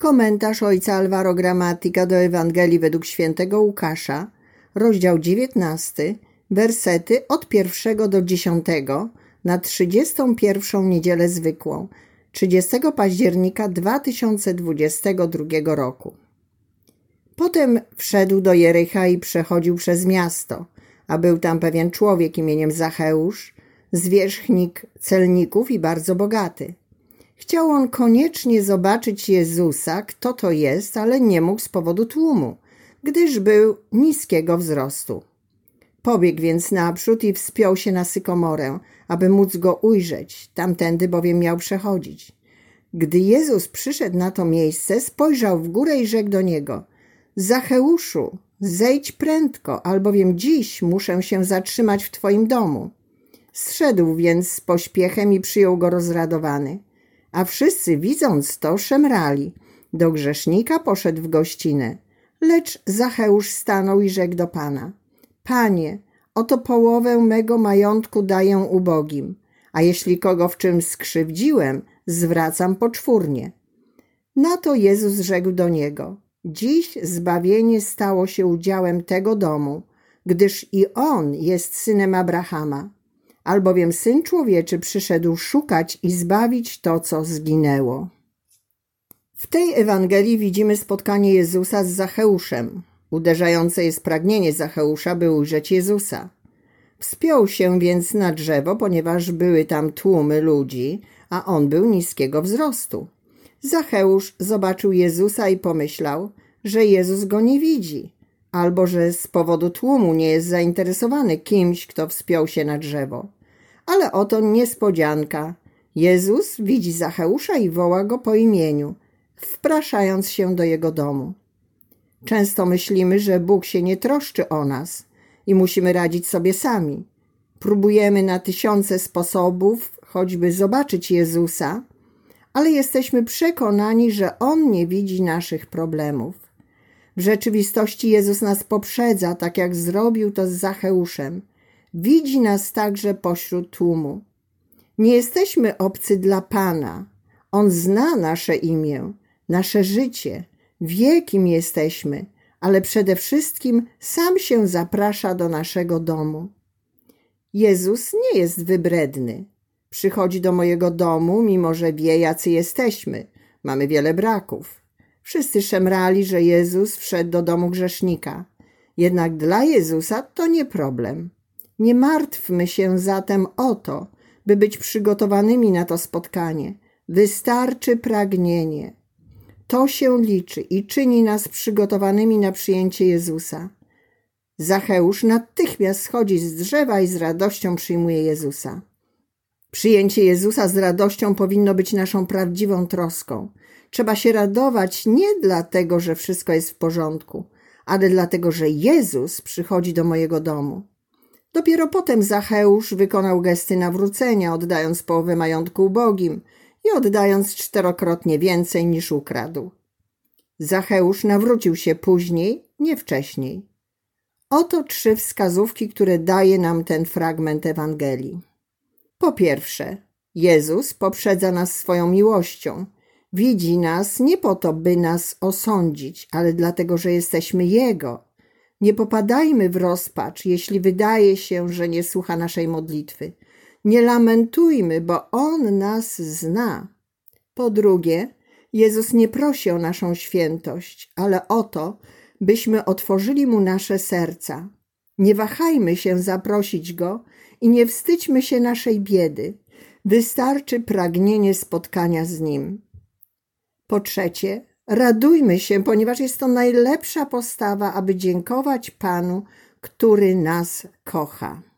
Komentarz ojca Alvaro Gramatika do Ewangelii według świętego Łukasza, rozdział 19, wersety od pierwszego do dziesiątego na 31 niedzielę zwykłą, 30 października 2022 roku. Potem wszedł do Jericha i przechodził przez miasto, a był tam pewien człowiek imieniem Zacheusz, zwierzchnik celników i bardzo bogaty. Chciał on koniecznie zobaczyć Jezusa, kto to jest, ale nie mógł z powodu tłumu, gdyż był niskiego wzrostu. Pobiegł więc naprzód i wspiął się na sykomorę, aby móc go ujrzeć, tamtędy bowiem miał przechodzić. Gdy Jezus przyszedł na to miejsce, spojrzał w górę i rzekł do niego: Zacheuszu, zejdź prędko, albowiem dziś muszę się zatrzymać w twoim domu. Zszedł więc z pośpiechem i przyjął go rozradowany. A wszyscy widząc to szemrali. Do grzesznika poszedł w gościnę. Lecz Zacheusz stanął i rzekł do Pana. Panie, oto połowę mego majątku daję ubogim, a jeśli kogo w czym skrzywdziłem, zwracam poczwórnie. Na to Jezus rzekł do niego. Dziś zbawienie stało się udziałem tego domu, gdyż i on jest synem Abrahama albowiem Syn Człowieczy przyszedł szukać i zbawić to, co zginęło. W tej Ewangelii widzimy spotkanie Jezusa z Zacheuszem. Uderzające jest pragnienie Zacheusza, by ujrzeć Jezusa. Wspiął się więc na drzewo, ponieważ były tam tłumy ludzi, a on był niskiego wzrostu. Zacheusz zobaczył Jezusa i pomyślał, że Jezus go nie widzi, albo że z powodu tłumu nie jest zainteresowany kimś, kto wspiął się na drzewo. Ale oto niespodzianka. Jezus widzi Zacheusza i woła go po imieniu, wpraszając się do jego domu. Często myślimy, że Bóg się nie troszczy o nas i musimy radzić sobie sami. Próbujemy na tysiące sposobów choćby zobaczyć Jezusa, ale jesteśmy przekonani, że On nie widzi naszych problemów. W rzeczywistości Jezus nas poprzedza, tak jak zrobił to z Zacheuszem. Widzi nas także pośród tłumu. Nie jesteśmy obcy dla Pana. On zna nasze imię, nasze życie, wie kim jesteśmy, ale przede wszystkim sam się zaprasza do naszego domu. Jezus nie jest wybredny. Przychodzi do mojego domu, mimo że wie, jacy jesteśmy. Mamy wiele braków. Wszyscy szemrali, że Jezus wszedł do domu grzesznika. Jednak dla Jezusa to nie problem. Nie martwmy się zatem o to, by być przygotowanymi na to spotkanie. Wystarczy pragnienie. To się liczy i czyni nas przygotowanymi na przyjęcie Jezusa. Zacheusz natychmiast schodzi z drzewa i z radością przyjmuje Jezusa. Przyjęcie Jezusa z radością powinno być naszą prawdziwą troską. Trzeba się radować nie dlatego, że wszystko jest w porządku, ale dlatego, że Jezus przychodzi do mojego domu. Dopiero potem Zacheusz wykonał gesty nawrócenia, oddając połowę majątku ubogim i oddając czterokrotnie więcej niż ukradł. Zacheusz nawrócił się później, nie wcześniej. Oto trzy wskazówki, które daje nam ten fragment Ewangelii. Po pierwsze, Jezus poprzedza nas swoją miłością. Widzi nas nie po to, by nas osądzić, ale dlatego, że jesteśmy Jego nie popadajmy w rozpacz, jeśli wydaje się, że nie słucha naszej modlitwy. Nie lamentujmy, bo On nas zna. Po drugie, Jezus nie prosi o naszą świętość, ale o to, byśmy otworzyli Mu nasze serca. Nie wahajmy się zaprosić Go i nie wstydźmy się naszej biedy. Wystarczy pragnienie spotkania z Nim. Po trzecie, Radujmy się, ponieważ jest to najlepsza postawa, aby dziękować Panu, który nas kocha.